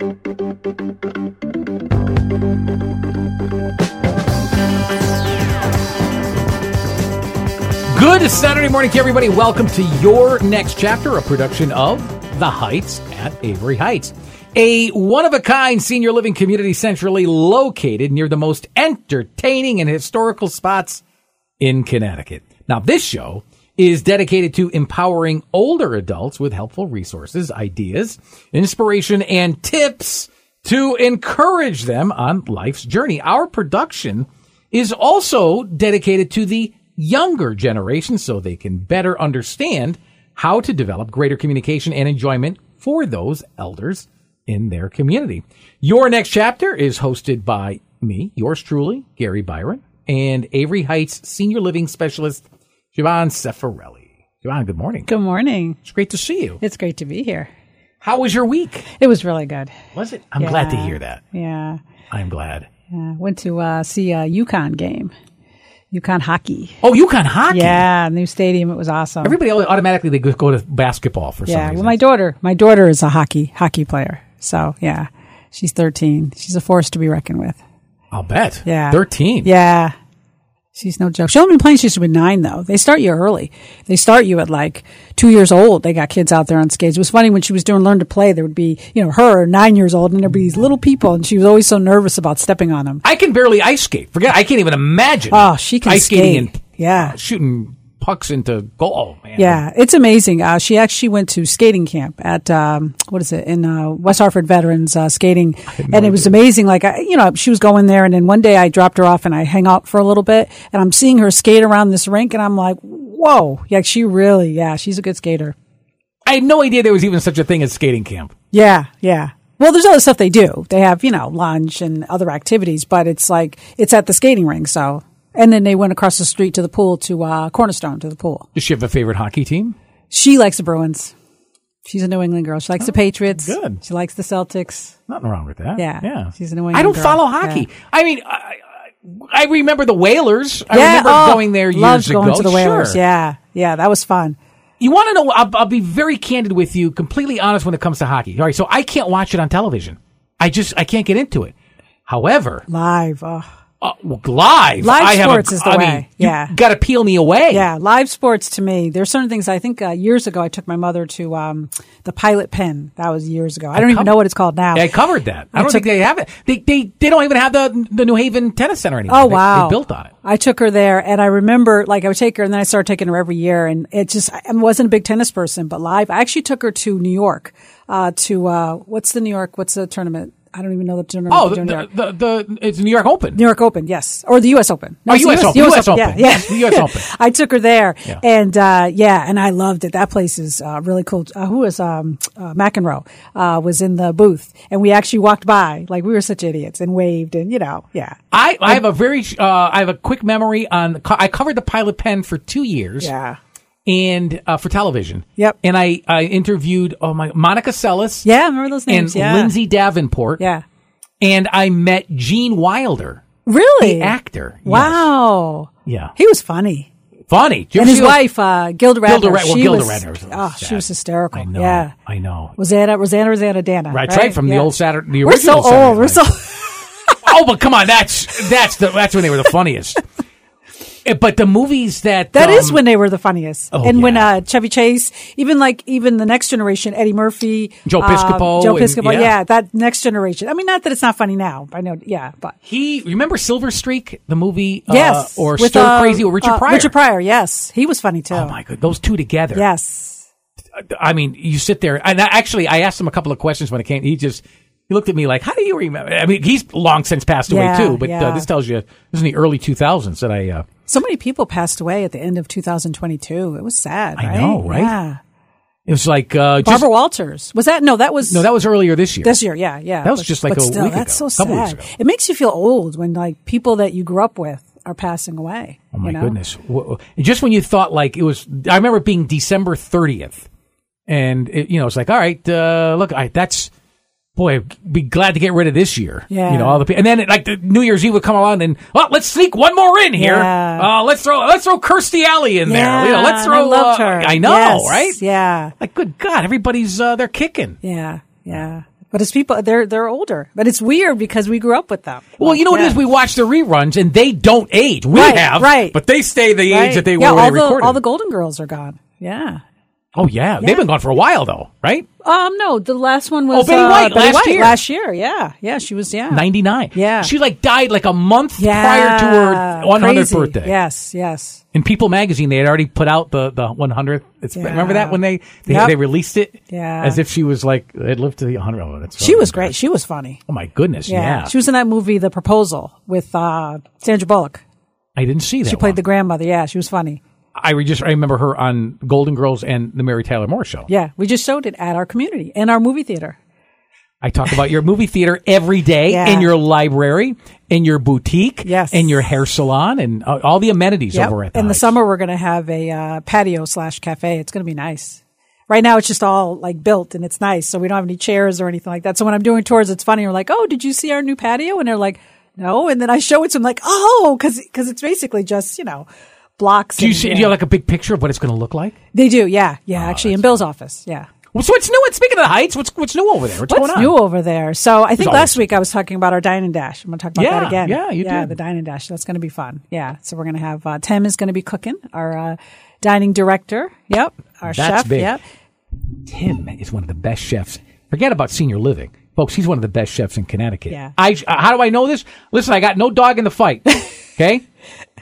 Good Saturday morning everybody. Welcome to your next chapter, a production of The Heights at Avery Heights. A one of a kind senior living community centrally located near the most entertaining and historical spots in Connecticut. Now, this show is dedicated to empowering older adults with helpful resources, ideas, inspiration, and tips to encourage them on life's journey. Our production is also dedicated to the younger generation so they can better understand how to develop greater communication and enjoyment for those elders in their community. Your next chapter is hosted by me, yours truly, Gary Byron, and Avery Heights Senior Living Specialist, Siobhan Sefarelli. Siobhan, good morning. Good morning. It's great to see you. It's great to be here. How was your week? It was really good. Was it? I'm glad to hear that. Yeah. I'm glad. yeah. Went to uh, see a UConn game, UConn hockey. Oh, UConn hockey. Yeah, new stadium. It was awesome. Everybody automatically they go to basketball for some yeah. reason. Well, my daughter, my daughter is a hockey hockey player. So yeah, she's 13. She's a force to be reckoned with. I'll bet. Yeah. 13. Yeah. She's no joke. She's only been playing since she was nine, though. They start you early. They start you at like two years old. They got kids out there on skates. It was funny when she was doing learn to play. There would be, you know, her nine years old, and there'd be these little people, and she was always so nervous about stepping on them. I can barely ice skate. Forget. I can't even imagine. Oh, she can ice skating and Yeah. shooting pucks into goal. Man. Yeah, it's amazing. Uh, she actually went to skating camp at um, what is it in uh, West Hartford Veterans uh, Skating, and it was amazing. Like I, you know, she was going there, and then one day I dropped her off and I hang out for a little bit, and I'm seeing her skate around this rink, and I'm like, whoa, yeah, she really, yeah, she's a good skater. I had no idea there was even such a thing as skating camp. Yeah, yeah. Well, there's other stuff they do. They have, you know, lunch and other activities, but it's like it's at the skating rink. So, and then they went across the street to the pool to uh, Cornerstone to the pool. Does she have a favorite hockey team? She likes the Bruins. She's a New England girl. She likes the Patriots. good. She likes the Celtics. Nothing wrong with that. Yeah. Yeah. She's a New England girl. I don't girl. follow hockey. Yeah. I mean, I, I remember the Whalers. I yeah, remember oh, going there years ago. going to the Whalers. Sure. Yeah, yeah, that was fun. You want to know? I'll, I'll be very candid with you, completely honest when it comes to hockey. All right, so I can't watch it on television. I just I can't get into it. However, Live. Oh. Uh, live, Live I sports a, is the I way. Mean, you Yeah. got to peel me away. Yeah, live sports to me. There's certain things. I think uh, years ago I took my mother to um, the Pilot Pen. That was years ago. I don't even know what it's called now. I covered that. I I don't took- think they have it. They, they they don't even have the the New Haven Tennis Center anymore. Oh They- wow! They, built on it. I took her there, and I remember like I would take her, and then I started taking her every year, and it just I wasn't a big tennis person, but live. I actually took her to New York, uh, to uh, what's the New York? What's the tournament? I don't even know the tournament. Oh, the, do in New York. the, the, the it's New York Open. New York Open, yes, or the U.S. Open. Oh, it's the US Open, US Open. Yeah, yeah. Yes, the US Open. I took her there, Yeah. and uh, yeah, and I loved it. That place is uh, really cool. Uh, who was um, uh, McEnroe uh, was in the booth, and we actually walked by like we were such idiots and waved, and you know, yeah, I, I have a very uh, I have a quick memory on I covered the Pilot Pen for two years. yeah, and uh, for television. Yep. And I, I interviewed oh my Monica Seles yeah. I remember those and names? yeah, Lindsay Davenport. yeah. And I met Gene Wilder, Really? the actor. Yes. Wow. Yeah. He was funny. Funny. And his wife, uh, Gilda Radner. Gilda Ra- well, she Gilda was, Radner was oh, sad. she was hysterical. I know. Yeah. I know. Rosanna, Rosanna, Rosanna Dana. Right, right, from the old Saturday, the We're so original Saturday old. We're Night so. Oh, but come on, that's that's the that's when they were the funniest. Eh, but the movies that That is um, when they were the funniest. Oh, and when uh, Chevy Chase, even like even the next generation, Eddie Murphy, Joe uh, Piscopo Joe and- Piscopo, yeah. yeah. that next generation. I mean, not that it's not funny now. I know, yeah, but he remember Silver Streak, the movie, uh, yes, or with, Stir uh, Crazy with Richard uh, Pryor. Richard Pryor, yes, he was funny too. Oh my god, those two together. Yes, I mean, you sit there, and I, actually, I asked him a couple of questions when it came. He just he looked at me like, "How do you remember?" I mean, he's long since passed away Yeah, too, but uh, this tells you this is in the early 2000s that I. Uh, so many people passed away at the end of 2022. It was sad. I right? know, right? Yeah. it was like uh, just, Barbara Walters was that? No, that was no, that was earlier this year. this year. Yeah, yeah. That was But- just like a still, week That's ago, so a weeks sad. ago. It makes you feel old when like people that you grew up with are passing away. oh my you know? goodness! Just when you thought like it was, I remember it being December 30th, and it, you know it's like, all right, uh, look, I, that's. Boy, be glad to get rid of this year. Yeah. You know, all the people. and then like the New Year's Eve would come along and oh, let's sneak one more in here. Yeah. Uh, let's throw let's throw Kirstie Alley in there. You know, let's throw. I loved uh, her. I know, Yes, right? Yeah, Like, good God, everybody's uh, they're kicking. yeah, yeah. But it's people, they're, they're older. But it's weird because we grew up with them. Well, you know what it Yeah. is? We watch the reruns and they don't age. We Right, have, right. but they stay the age Right? that they yeah, were all the, recorded. all the Golden Girls are gone. Yeah. Oh yeah. Yeah. they've been gone for a while though, right? Um, no, the last one was Oh, Betty uh, Betty last White year. last year. Yeah, yeah, she was yeah, Ninety nine. Yeah. she like died like a month yeah, prior to her one hundredth birthday. Yes, yes. In People magazine, they had already put out the the one hundredth. Yeah. Remember that when they they, Yep. they released it? Yeah. as if she was like had lived to the hundred. Oh, that's She was great. She was funny. Oh my goodness, Yeah. yeah. she was in that movie, The Proposal, with uh, Sandra Bullock. I didn't see that. She played one. the grandmother. Yeah, she was funny. I just I remember her on Golden Girls and the Mary Tyler Moore Show. Yeah, we just showed it at our community in our movie theater. I talk about your movie theater every day, Yeah. in your library, in your boutique, Yes. in your hair salon, and uh, all the amenities Yep. over at the in the Heights. summer, we're going to have a uh, patio slash cafe. It's going to be nice. Right now, it's just all like built and it's nice, so we don't have any chairs or anything like that. So when I'm doing tours, it's funny. We're like, "Oh, did you see our new patio?" And they're like, "No." And then I show it to them, like, "Oh, because it's basically just you know blocks." Do you see? Do you have like a big picture of what it's going to look like? They do, yeah, yeah. actually, in Bill's office, yeah. Well, So what's new? Speaking of the Heights, what's what's new over there? What's, What's going on? new over there? So I think last week I was talking about our dine and dash. I'm going to talk about Yeah, that again. yeah, you yeah, did. the dine and dash. That's going to be fun. Yeah. So we're going to have uh, Tim is going to be cooking, our uh, dining director. Yep, our That's chef. big. Yep. Tim is one of the best chefs. Forget about senior living, folks. He's one of the best chefs in Connecticut. Yeah. I uh, how do I know this? Listen, I got no dog in the fight. Okay,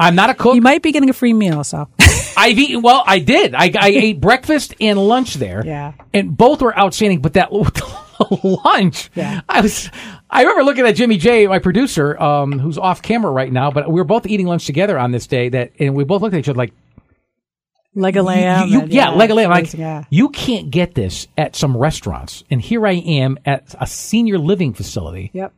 I'm not a cook. You might be getting a free meal. So I've eaten. Well, I did. I, I ate breakfast and lunch there. Yeah. and both were outstanding. But that lunch, Yeah. I was. I remember looking at Jimmy J, my producer, um, who's off camera right now. But we were both eating lunch together on this day. That and we both looked at each other like, leg of lamb. you, and, yeah, leg of lamb. Like, yeah. you can't get this at some restaurants. And here I am at a senior living facility Yep.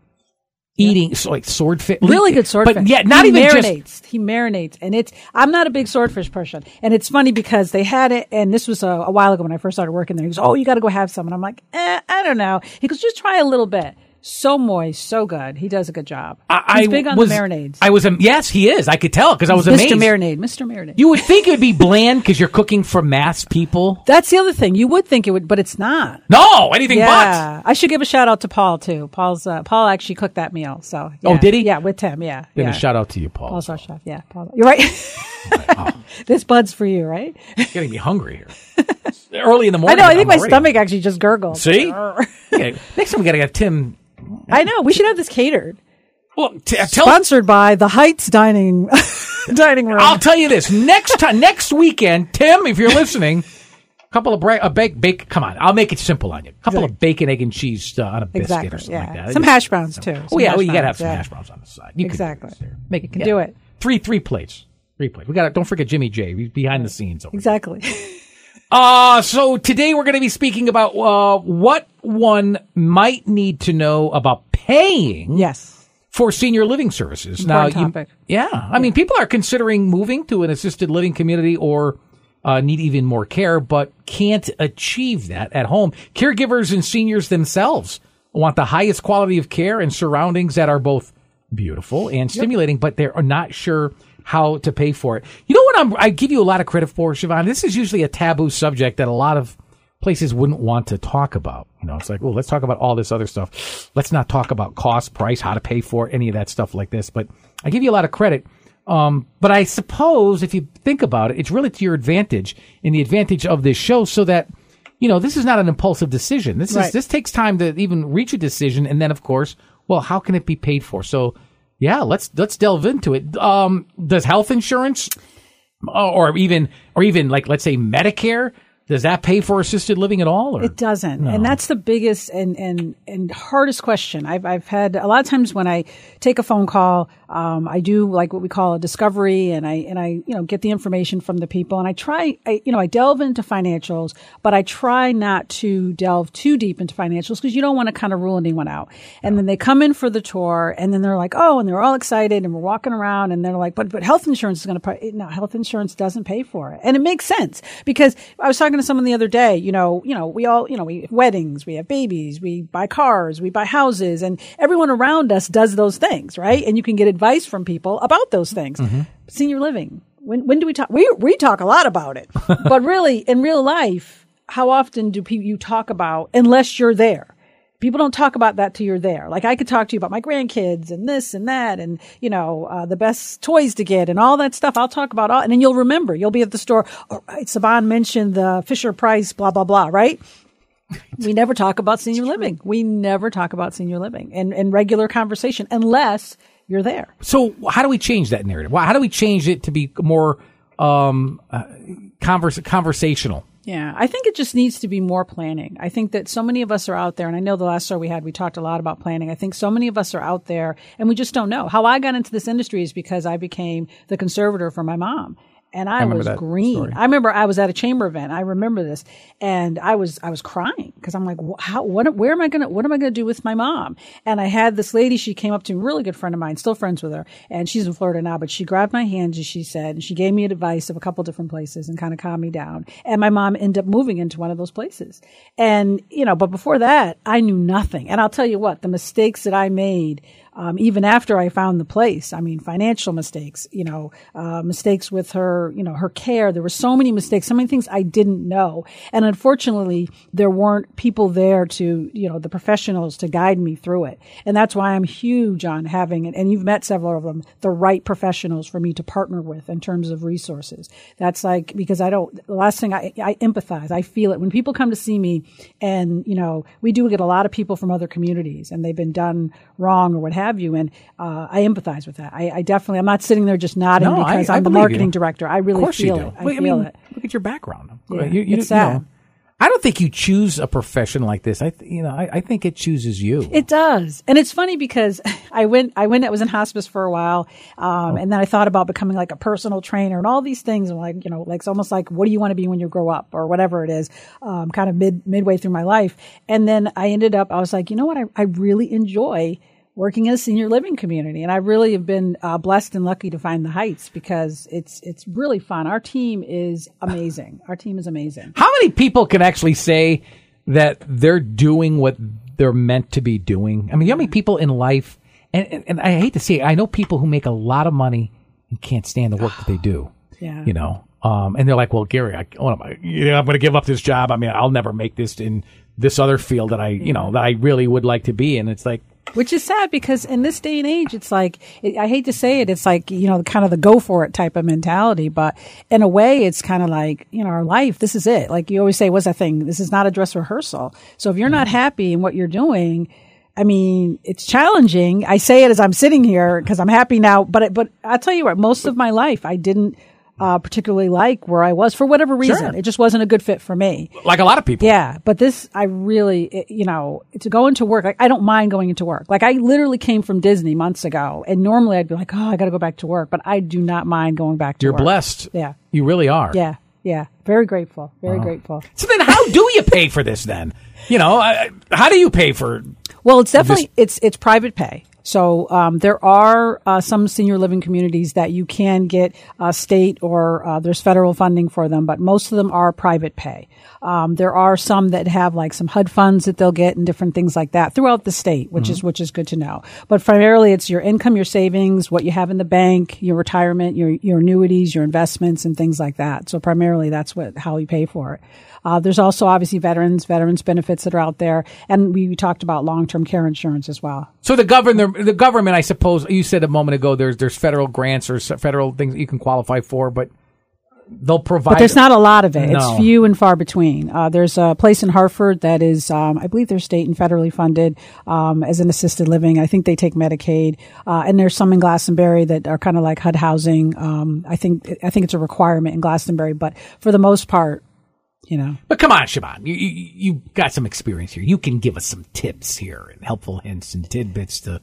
Eating so like swordfish. Really good swordfish. But yeah, not he even marinates. just. He marinates, and it's. I'm not a big swordfish person, and it's funny because they had it, and this was a, a while ago when I first started working there. He goes, "Oh, you got to go have some," and I'm like, eh, "I don't know." He goes, "Just try a little bit." So moist, so good. He does a good job. I, He's big on was, the marinades. I was. am- Yes, he is. I could tell because I was Mr. amazed. Marinade, Mr. Marinade. You would think it would be bland because you're cooking for mass people. That's the other thing. You would think it would, but it's not. No, anything Yeah, I should give a shout out to Paul too. Paul's uh, Paul actually cooked that meal. So Oh, did he? Yeah, with Tim. Yeah, but. Then yeah. a shout out to you, Paul. Paul's our chef. Yeah, Paul. You're right. this bud's for you, right? Getting me hungry here. Early in the morning. I know. I think I'm my already- stomach actually just gurgled. See? Okay, next time we got to get Tim. I know. We should have this catered. Well, t- uh, tell. Sponsored by the Heights Dining Dining Room. I'll tell you this. Next time, next weekend, Tim, if you're listening, a couple of bra- a bake, bake. Come on, I'll make it simple on you. A couple of bacon, egg, and cheese uh, on a biscuit exactly. or something Yeah. like that. Some hash browns too. Oh Some yeah, hash well, you gotta have browns, some yeah. hash browns on the side. You Exactly. Can do, this there. Make it can do it. Three, three plates. Three plates. We got to Don't forget Jimmy J. He's behind the scenes. Over there. Exactly. Uh, so today we're going to be speaking about uh, what one might need to know about paying yes. for senior living services. Important you- topic. yeah, I mean, people are considering moving to an assisted living community or uh, need even more care, but can't achieve that at home. Caregivers and seniors themselves want the highest quality of care and surroundings that are both beautiful and stimulating, but they're not sure how to pay for it. You know what? I'm, I give you a lot of credit for, Siobhan. This is usually a taboo subject that a lot of places wouldn't want to talk about. You know, it's like, well, let's talk about all this other stuff. Let's not talk about cost, price, how to pay for it, any of that stuff like this. But I give you a lot of credit. Um, but I suppose if you think about it, it's really to your advantage and the advantage of this show so that, you know, this is not an impulsive decision. This is, this takes time to even reach a decision. And then, of course, well, how can it be paid for? So, yeah, let's, let's delve into it. Um, does health insurance uh, or even, or even like, let's say Medicare, does that pay for assisted living at all? Or? It doesn't, and that's the biggest and and and hardest question. I've I've had a lot of times when I take a phone call, um, I do like what we call a discovery, and I and I you know get the information from the people, and I try, I you know I delve into financials, but I try not to delve too deep into financials because you don't want to kind of rule anyone out. And then they come in for the tour, and then they're like, oh, and they're all excited, and we're walking around, and they're like, but but health insurance is going to pay. No, health insurance doesn't pay for it, and it makes sense because I was talking to someone the other day. You know, you know, we all, you know, we have weddings, we have babies, we buy cars, we buy houses, and everyone around us does those things, right? And you can get advice from people about those things. Mm-hmm. Senior living. When when do we talk? We we talk a lot about it, but really, in real life, how often do people you talk about unless you're there? People don't talk about that till you're there. Like I could talk to you about my grandkids and this and that and, you know, uh, the best toys to get and all that stuff. I'll talk about all, and then you'll remember. You'll be at the store. All right, Siobhan mentioned the Fisher Price, blah, blah, blah, right? we never talk about senior living. We never talk about senior living in, in regular conversation unless you're there. So how do we change that narrative? How do we change it to be more um, uh, converse, conversational? Yeah, I think it just needs to be more planning. I think that so many of us are out there, and I know the last show we had, we talked a lot about planning. I think so many of us are out there, and we just don't know. How I got into this industry is because I became the conservator for my mom and I, I was green. Story. I remember I was at a chamber event. I remember this, and I was I was crying because I'm like, how what where am I gonna what am I gonna do with my mom? And I had this lady. She came up to me, really good friend of mine, still friends with her, and she's in Florida now. But she grabbed my hand and she said, and she gave me advice of a couple different places and kind of calmed me down. And my mom ended up moving into one of those places. And you know, but before that, I knew nothing. And I'll tell you what, the mistakes that I made um, even after I found the place. I mean, financial mistakes, you know, uh, mistakes with her, you know, her care. There were so many mistakes, so many things I didn't know. And unfortunately, there weren't people there to, you know, the professionals to guide me through it. And that's why I'm huge on having, and you've met several of them, the right professionals for me to partner with in terms of resources. That's like, because I don't, the last thing I, I empathize, I feel it. When people come to see me and, you know, we do get a lot of people from other communities and they've been done wrong or what have you. And uh, I empathize with that. I, I, definitely, I'm not sitting there just nodding no, because I, am the marketing you. director. I really feel it. I, feel mean, it. Look at your background. Yeah, you, you, it's sad. Know, I don't think you choose a profession like this. I, you know, I, I, think it chooses you. It does, and it's funny because I went, I went, I was in hospice for a while, um, oh. and then I thought about becoming like a personal trainer and all these things. And like, you know, like it's almost like, what do you want to be when you grow up, or whatever it is, um, kind of mid midway through my life. And then I ended up, I was like, you know what, I, I really enjoy working in a senior living community. And I really have been uh, blessed and lucky to find the Heights because it's it's really fun. Our team is amazing. Our team is amazing. How many people can actually say that they're doing what they're meant to be doing? I mean, how many people in life? And, and, and I hate to say, it, I know people who make a lot of money and can't stand the work that they do. Yeah. You know, um, and they're like, well, Gary, I, what am I, you know, I'm going to give up this job. I mean, I'll never make this in this other field that I, you know, that I really would like to be. And it's like, which is sad because in this day and age, it's like, it, I hate to say it, it's like, you know, kind of the go for it type of mentality. But in a way, it's kind of like, you know, our life, this is it. Like you always say, what's that thing? This is not a dress rehearsal. So if you're not mm-hmm. happy in what you're doing, I mean, it's challenging. I say it as I'm sitting here because I'm happy now, but, but I'll tell you what, most of my life, I didn't, uh, particularly like where I was for whatever reason. Sure. It just wasn't a good fit for me. Like a lot of people. Yeah. But this, I really, it, you know, to go into work, like, I don't mind going into work. Like I literally came from Disney months ago and normally I'd be like, oh, I got to go back to work, but I do not mind going back to work. You're work. blessed. Yeah. You really are. Yeah. Yeah. Very grateful. Very uh-huh. grateful. So then how do you pay for this then? You know, how do you pay for well, it's definitely this? it's it's private pay. So um, there are uh, some senior living communities that you can get uh, state or uh, there's federal funding for them, but most of them are private pay. Um, there are some that have like some HUD funds that they'll get and different things like that throughout the state, which mm-hmm. is which is good to know. But primarily, it's your income, your savings, what you have in the bank, your retirement, your your annuities, your investments, and things like that. So primarily, that's what how you pay for it. Uh, there's also obviously veterans, veterans benefits that are out there, and we, we talked about long-term care insurance as well. So the government, the government, I suppose you said a moment ago, there's there's federal grants or federal things that you can qualify for, but they'll provide. But there's not a lot of it. No. It's few and far between. Uh, there's a place in Hartford that is, um, I believe they're state and federally funded um, as an assisted living. I think they take Medicaid, uh, and there's some in Glastonbury that are kind of like HUD housing. Um, I think I think it's a requirement in Glastonbury, but for the most part, you know. But come on, Siobhan, you, you you got some experience here. You can give us some tips here and helpful hints and tidbits to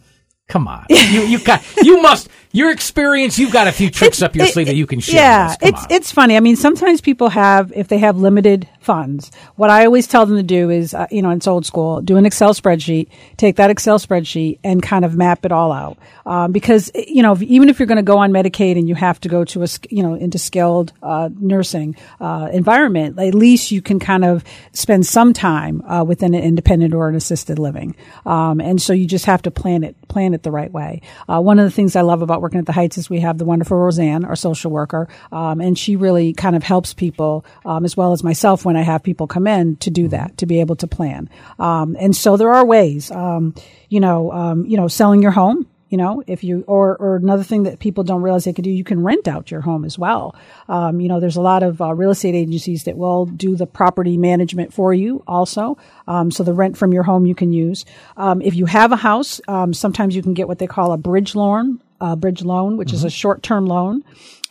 Come on, you you got you must your experience. You've got a few tricks up your it, sleeve that you can share. Yeah, it's on. it's funny. I mean, sometimes people have if they have limited funds. What I always tell them to do is, uh, you know, it's old school. Do an Excel spreadsheet. Take that Excel spreadsheet and kind of map it all out. Um, because you know, even if you're going to go on Medicaid and you have to go to a you know into skilled uh, nursing uh, environment, at least you can kind of spend some time uh, within an independent or an assisted living. Um, and so you just have to plan it plan it the right way. Uh, one of the things I love about working at the Heights is we have the wonderful Roseanne, our social worker, um, and she really kind of helps people um, as well as myself when I have people come in to do that, to be able to plan. Um, and so there are ways, um, you know, um, you know, selling your home you know, if you, or, or another thing that people don't realize they can do, you can rent out your home as well. Um, you know, there's a lot of uh, real estate agencies that will do the property management for you also. Um, so the rent from your home you can use. Um, if you have a house, um, sometimes you can get what they call a bridge loan, uh, bridge loan, which mm-hmm. is a short-term loan.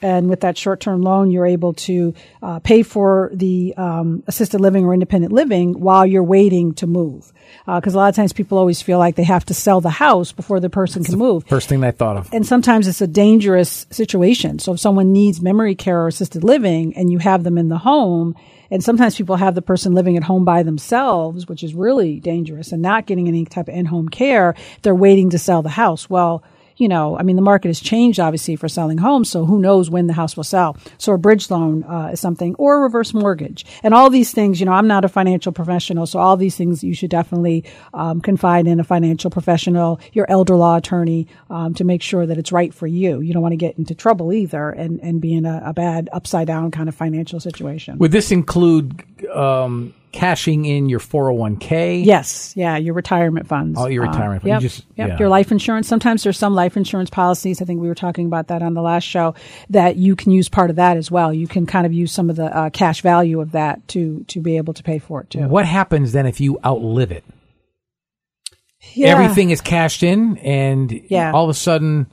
And with that short-term loan, you're able to uh, pay for the um, assisted living or independent living while you're waiting to move. Because uh, a lot of times people always feel like they have to sell the house before the person That's can the move. First thing they thought of. And sometimes it's a dangerous situation. So if someone needs memory care or assisted living, and you have them in the home, and sometimes people have the person living at home by themselves, which is really dangerous, and not getting any type of in-home care. They're waiting to sell the house. Well you know, I mean, the market has changed obviously for selling homes, so who knows when the house will sell. So a bridge loan uh, is something, or a reverse mortgage, and all these things. You know, I'm not a financial professional, so all these things you should definitely um, confide in a financial professional, your elder law attorney, um, to make sure that it's right for you. You don't want to get into trouble either, and and be in a, a bad upside down kind of financial situation. Would this include? Um cashing in your 401k. Yes, yeah, your retirement funds. All your uh, retirement uh, funds. Yep, you just, yep. Yeah. Your life insurance. Sometimes there's some life insurance policies. I think we were talking about that on the last show that you can use part of that as well. You can kind of use some of the uh, cash value of that to to be able to pay for it too. What happens then if you outlive it? Yeah. Everything is cashed in, and yeah. all of a sudden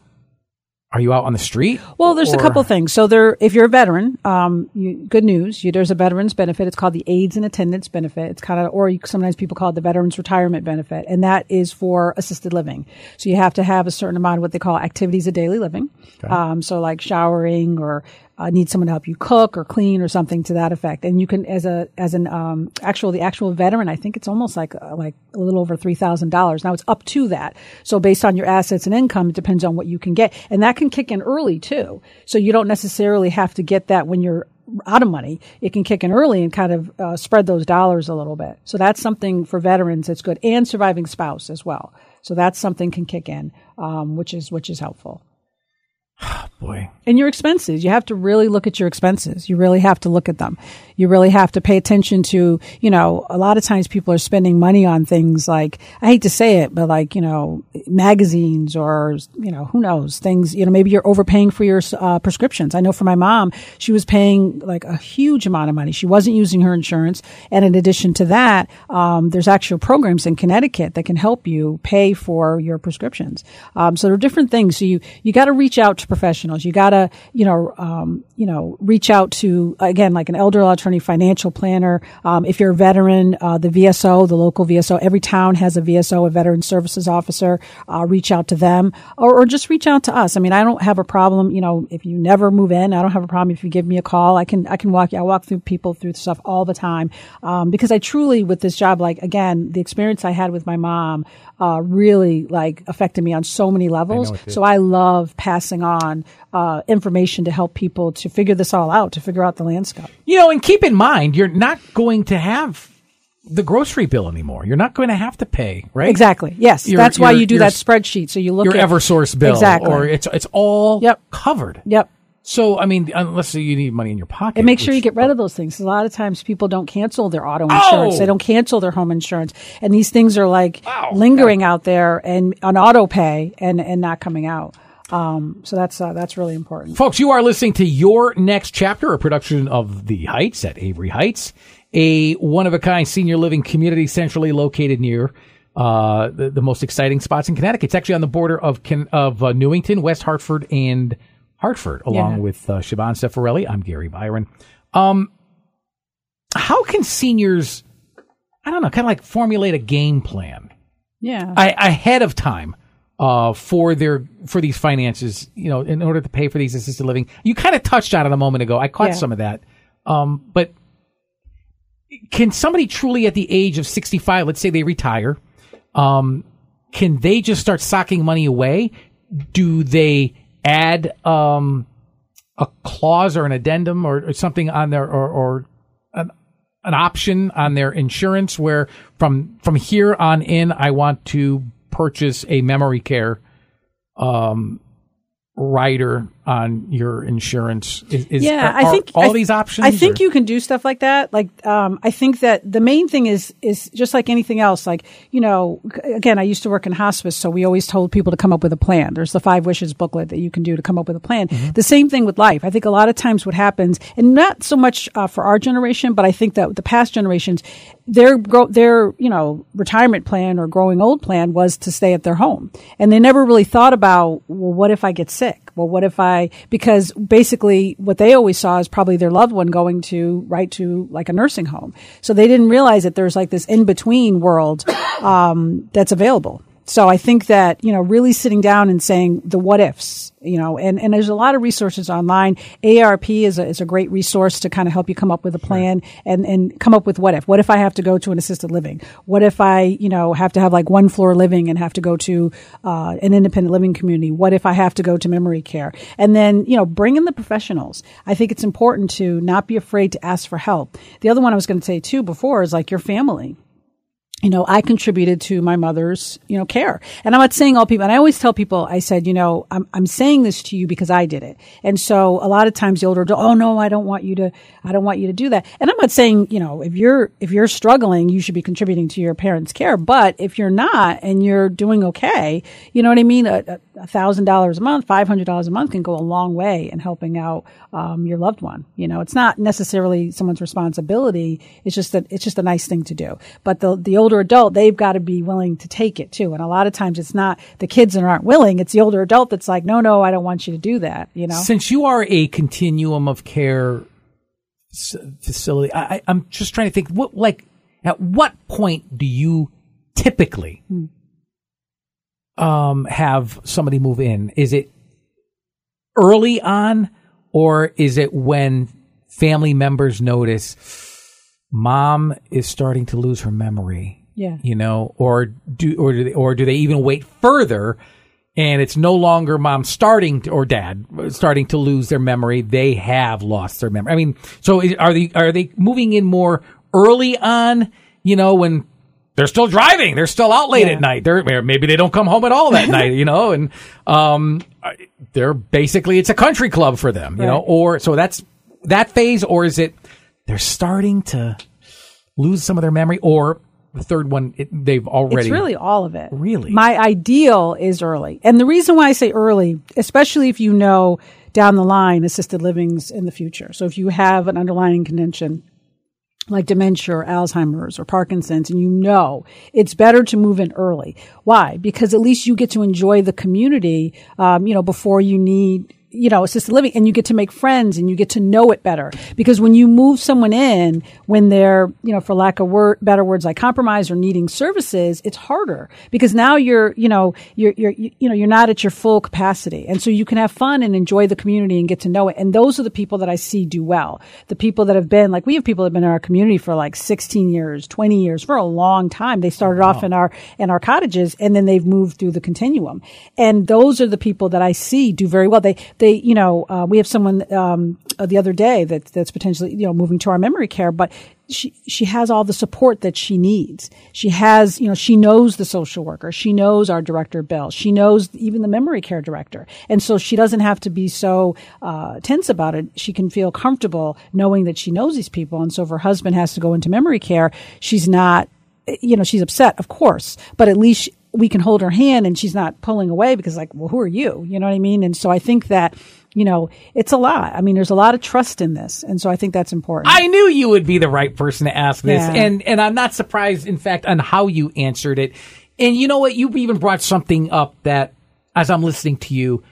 are you out on the street? Well, there's or? a couple things. So there, if you're a veteran, um, you, good news. You, there's a veterans benefit. It's called the aids and attendance benefit. It's kind of, or you, sometimes people call it the veterans retirement benefit, and that is for assisted living. So you have to have a certain amount of what they call activities of daily living. Okay. Um, so like showering or uh, need someone to help you cook or clean or something to that effect. And you can, as a, as an, um, actual, the actual veteran, I think it's almost like, uh, like a little over $3,000. Now it's up to that. So based on your assets and income, it depends on what you can get. And that can kick in early too. So you don't necessarily have to get that when you're out of money, it can kick in early and kind of uh, spread those dollars a little bit. So that's something for veterans that's good, and surviving spouse as well. So that's something can kick in, um, which is which is helpful. Boy. And your expenses. You have to really look at your expenses. You really have to look at them. You really have to pay attention to, you know, a lot of times people are spending money on things like, I hate to say it, but like, you know, magazines or, you know, who knows, things, you know, maybe you're overpaying for your uh, prescriptions. I know for my mom, she was paying like a huge amount of money. She wasn't using her insurance. And in addition to that, um, there's actual programs in Connecticut that can help you pay for your prescriptions. Um, so there are different things. So you, you got to reach out to professionals. You got to, you know, um, you know, reach out to, again, like an elder law attorney, financial planner. Um, if you're a veteran, uh, the VSO, the local VSO, every town has a VSO, a veteran services officer. Uh, reach out to them or, or just reach out to us. I mean, I don't have a problem, you know, if you never move in, I don't have a problem if you give me a call. I can, I can walk, you, I walk through people through stuff all the time. Um, because I truly, with this job, like, again, the experience I had with my mom, uh, really like affected me on so many levels. I so I love passing on uh, information to help people to figure this all out, to figure out the landscape. You know, and keep in mind, you're not going to have the grocery bill anymore. You're not going to have to pay, right? Exactly. Yes, your, that's why you do that spreadsheet. So you look your at EverSource bill, exactly, or it's it's all yep. covered. Yep. So, I mean, unless you need money in your pocket. And make sure you get rid of those things. A lot of times people don't cancel their auto insurance. Oh! They don't cancel their home insurance. And these things are like wow. lingering yeah. out there and on auto pay and, and not coming out. Um, so that's uh, that's really important, folks. You are listening to your next chapter, a production of the Heights at Avery Heights, a one of a kind senior living community centrally located near uh, the, the most exciting spots in Connecticut. It's actually on the border of of uh, Newington, West Hartford, and Hartford, along yeah. with uh, Siobhan Stefarelli. I'm Gary Byron. Um, how can seniors, I don't know, kind of like formulate a game plan? Yeah, I, ahead of time uh, for their for these finances, you know, in order to pay for these assisted living. You kind of touched on it a moment ago. I caught yeah. some of that, um, but can somebody truly at the age of 65, let's say they retire, um, can they just start socking money away? Do they add um, a clause or an addendum or, or something on their or, or an, an option on their insurance where from from here on in I want to purchase a memory care um, rider on your insurance? Is, is yeah, are, I think all I, these options. I think or? you can do stuff like that. Like, um, I think that the main thing is is just like anything else. Like, you know, again, I used to work in hospice, so we always told people to come up with a plan. There's the five wishes booklet that you can do to come up with a plan. Mm-hmm. The same thing with life. I think a lot of times what happens, and not so much uh, for our generation, but I think that the past generations, their grow, their you know retirement plan or growing old plan was to stay at their home, and they never really thought about well, what if I get sick? Well, what if I because basically what they always saw is probably their loved one going to right to like a nursing home, so they didn't realize that there's like this in between world um, that's available. So I think that, you know, really sitting down and saying the what ifs, you know, and, and there's a lot of resources online. AARP is a, is a great resource to kind of help you come up with a plan and, and come up with what if. What if I have to go to an assisted living? What if I, you know, have to have like one floor living and have to go to, uh, an independent living community? What if I have to go to memory care? And then, you know, bring in the professionals. I think it's important to not be afraid to ask for help. The other one I was going to say too before is like your family you know, I contributed to my mother's, you know, care. And I'm not saying all people, and I always tell people, I said, you know, I'm, I'm saying this to you because I did it. And so a lot of times the older oh no, I don't want you to, I don't want you to do that. And I'm not saying, you know, if you're, if you're struggling, you should be contributing to your parents' care. But if you're not and you're doing okay, you know what I mean? A thousand dollars a month, five hundred dollars a month can go a long way in helping out, um, your loved one. You know, it's not necessarily someone's responsibility. It's just that it's just a nice thing to do. But the, the older adult, they've got to be willing to take it too. And a lot of times it's not the kids that aren't willing. It's the older adult that's like, no, no, I don't want you to do that. You know, Since you are a continuum of care facility, I, I, I'm just trying to think. What like at what point do you typically um, have somebody move in? Is it early on, or is it when family members notice mom is starting to lose her memory? Yeah. you know, or do or do they, or do they even wait further? And it's no longer mom starting to, or dad starting to lose their memory. They have lost their memory. I mean, so is, are they are they moving in more early on? You know, when they're still driving, they're still out late Yeah. at night. They're maybe they don't come home at all that night. You know, and um, they're basically it's a country club for them. You know, or so that's that phase, or is it they're starting to lose some of their memory, or the third one it, they've already It's really all of it. Really? My ideal is early. And the reason why I say early, especially if you know down the line assisted livings in the future. So if you have an underlying condition like dementia or Alzheimer's or Parkinson's and you know it's better to move in early. Why? Because at least you get to enjoy the community, um, you know, before you need you know, assisted living and you get to make friends and you get to know it better. Because when you move someone in, when they're, you know, for lack of word, better words like compromise or needing services, it's harder because now you're, you know, you're, you're, you know, you're not at your full capacity. And so you can have fun and enjoy the community and get to know it. And those are the people that I see do well. The people that have been, like, we have people that have been in our community for like 16 years, 20 years, for a long time. They started off in our, in our cottages and then they've moved through the continuum. And those are the people that I see do very well. They, they, you know, uh, we have someone um, uh, the other day that that's potentially, you know, moving to our memory care, but she she has all the support that she needs. She has, you know, she knows the social worker, she knows our director Bill, she knows even the memory care director, and so she doesn't have to be so uh, tense about it. She can feel comfortable knowing that she knows these people, and so if her husband has to go into memory care, she's not, you know, she's upset, of course, but at least we can hold her hand and she's not pulling away because like, well, who are you? You know what I mean? And so I think that, you know, it's a lot. I mean, there's a lot of trust in this. And so I think that's important. I knew you would be the right person to ask this, Yeah. and and I'm not surprised, in fact, on how you answered it. And you know what? You even brought something up that, as I'm listening to you,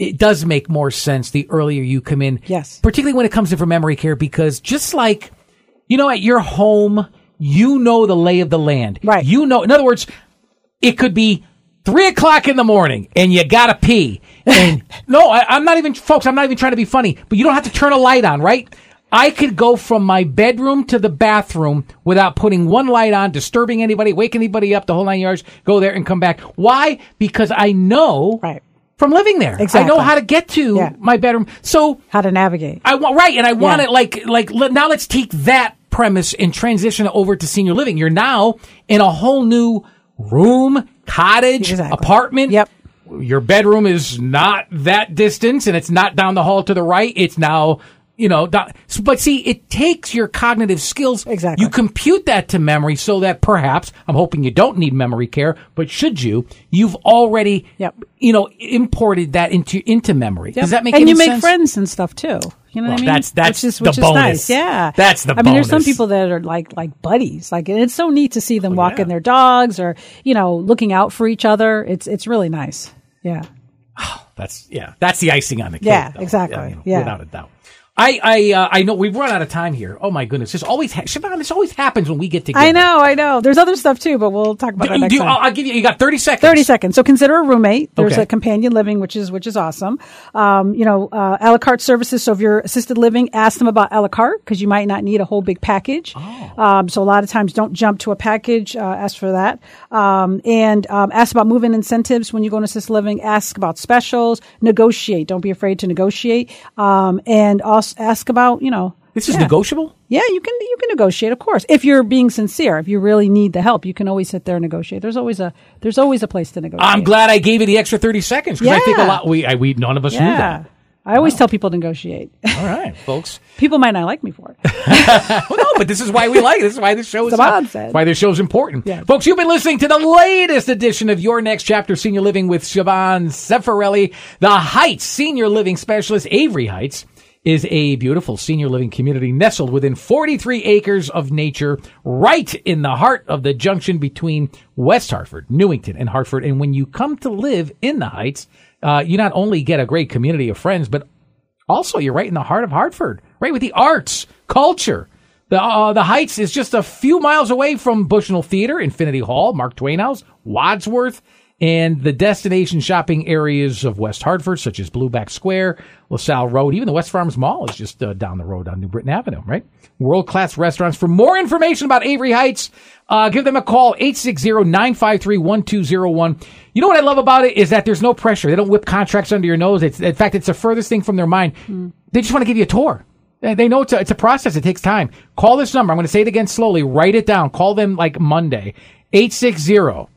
it does make more sense the earlier you come in. Yes. particularly when it comes to for memory care, because just like you know, at your home, you know the lay of the land. Right. You know, in other words, it could be three o'clock in the morning and you gotta pee. And no, I, I'm not even, folks, I'm not even trying to be funny, but you don't have to turn a light on, right? I could go from my bedroom to the bathroom without putting one light on, disturbing anybody, waking anybody up, the whole nine yards, go there and come back. Why? Because I know Right. from living there. exactly. I know how to get to Yeah. my bedroom. So How to navigate. I want right, and I want Yeah. it like like now. Let's take that premise and transition over to senior living. You're now in a whole new room, cottage, Exactly. apartment. Yep. your bedroom is not that distance and it's not down the hall to the right. It's now, you know, but see, it takes your cognitive skills. Exactly. You compute that to memory so that perhaps, I'm hoping you don't need memory care, but should you, you've already, Yep. you know, imported that into, into memory. Does that make sense? and you make sense? friends and stuff too. You know Well, what I mean? that's- that's which is, the is bonus. nice. Yeah, That's the I mean, there's some people that are like like buddies. Like, it's so neat to see them Oh, walking yeah. their dogs or you know looking out for each other. It's it's really nice. Yeah. That's yeah. That's the icing on the cake. Yeah, though. exactly. you know, Yeah. without a doubt. I I uh, I know we've run out of time here. Oh my goodness, this always ha- Siobhan, this always happens when we get together. I know, I know. There's other stuff too, but we'll talk about that next do- time. I'll, I'll give you. You got thirty seconds. 30 seconds. So consider a roommate. There's Okay. a companion living, which is, which is awesome. Um, you know, uh, a la carte services. So if you're assisted living, ask them about a la carte because you might not need a whole big package. Oh. Um, so a lot of times don't jump to a package. Uh, ask for that. Um, and, um, ask about move-in incentives when you go into assisted living. Ask about specials. Negotiate. Don't be afraid to negotiate. Um, and also ask about, you know, This is yeah. negotiable. Yeah, you can you can negotiate, of course. If you're being sincere, if you really need the help, you can always sit there and negotiate. There's always a there's always a place to negotiate. I'm glad I gave you the extra thirty seconds because I think a lot we I, we none of us knew Yeah. that. I always tell people to negotiate. All right, folks. people might not like me for it. Well, no, but this is why we like it. This is why this show is why this show is important. Yeah. Folks, you've been listening to the latest edition of Your Next Chapter Senior Living with Siobhan Sefarelli. The Heights Senior Living Specialist, Avery Heights, is a beautiful senior living community nestled within 43 acres of nature right in the heart of the junction between West Hartford, Newington, and Hartford. And when you come to live in the Heights, uh, you not only get a great community of friends, but also, you're right in the heart of Hartford, right with the arts, culture. The uh, the Heights is just a few miles away from Bushnell Theater, Infinity Hall, Mark Twain House, Wadsworth, and the destination shopping areas of West Hartford, such as Blueback Square, LaSalle Road. Even the West Farms Mall is just uh, down the road on New Britain Avenue, right? World class restaurants. For more information about Avery Heights, uh, give them a call, 860-953-1201. You know what I love about it is that there's no pressure. They don't whip contracts under your nose. It's, in fact, it's the furthest thing from their mind. They just want to give you a tour. They they know it's a, it's a process. It takes time. Call this number. I'm going to say it again slowly. Write it down. Call them like Monday. 860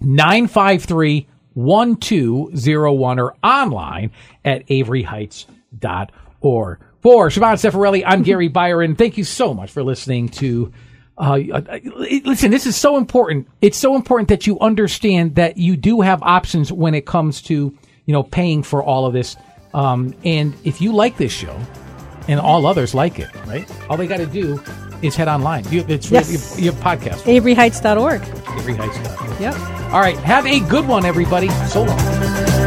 953 1201 or online at averyheights.org. For Siobhan Sefarelli, I'm Gary Byron. Thank you so much for listening to. Uh, uh, listen, this is so important. It's so important that you understand that you do have options when it comes to, you know, paying for all of this. Um, and if you like this show, and all others like it, right? All they got to do is head online. You, it's Yes. you, you have podcast. AveryHeights.org. Avery Heights. Yep. All right. Have a good one, everybody. So long.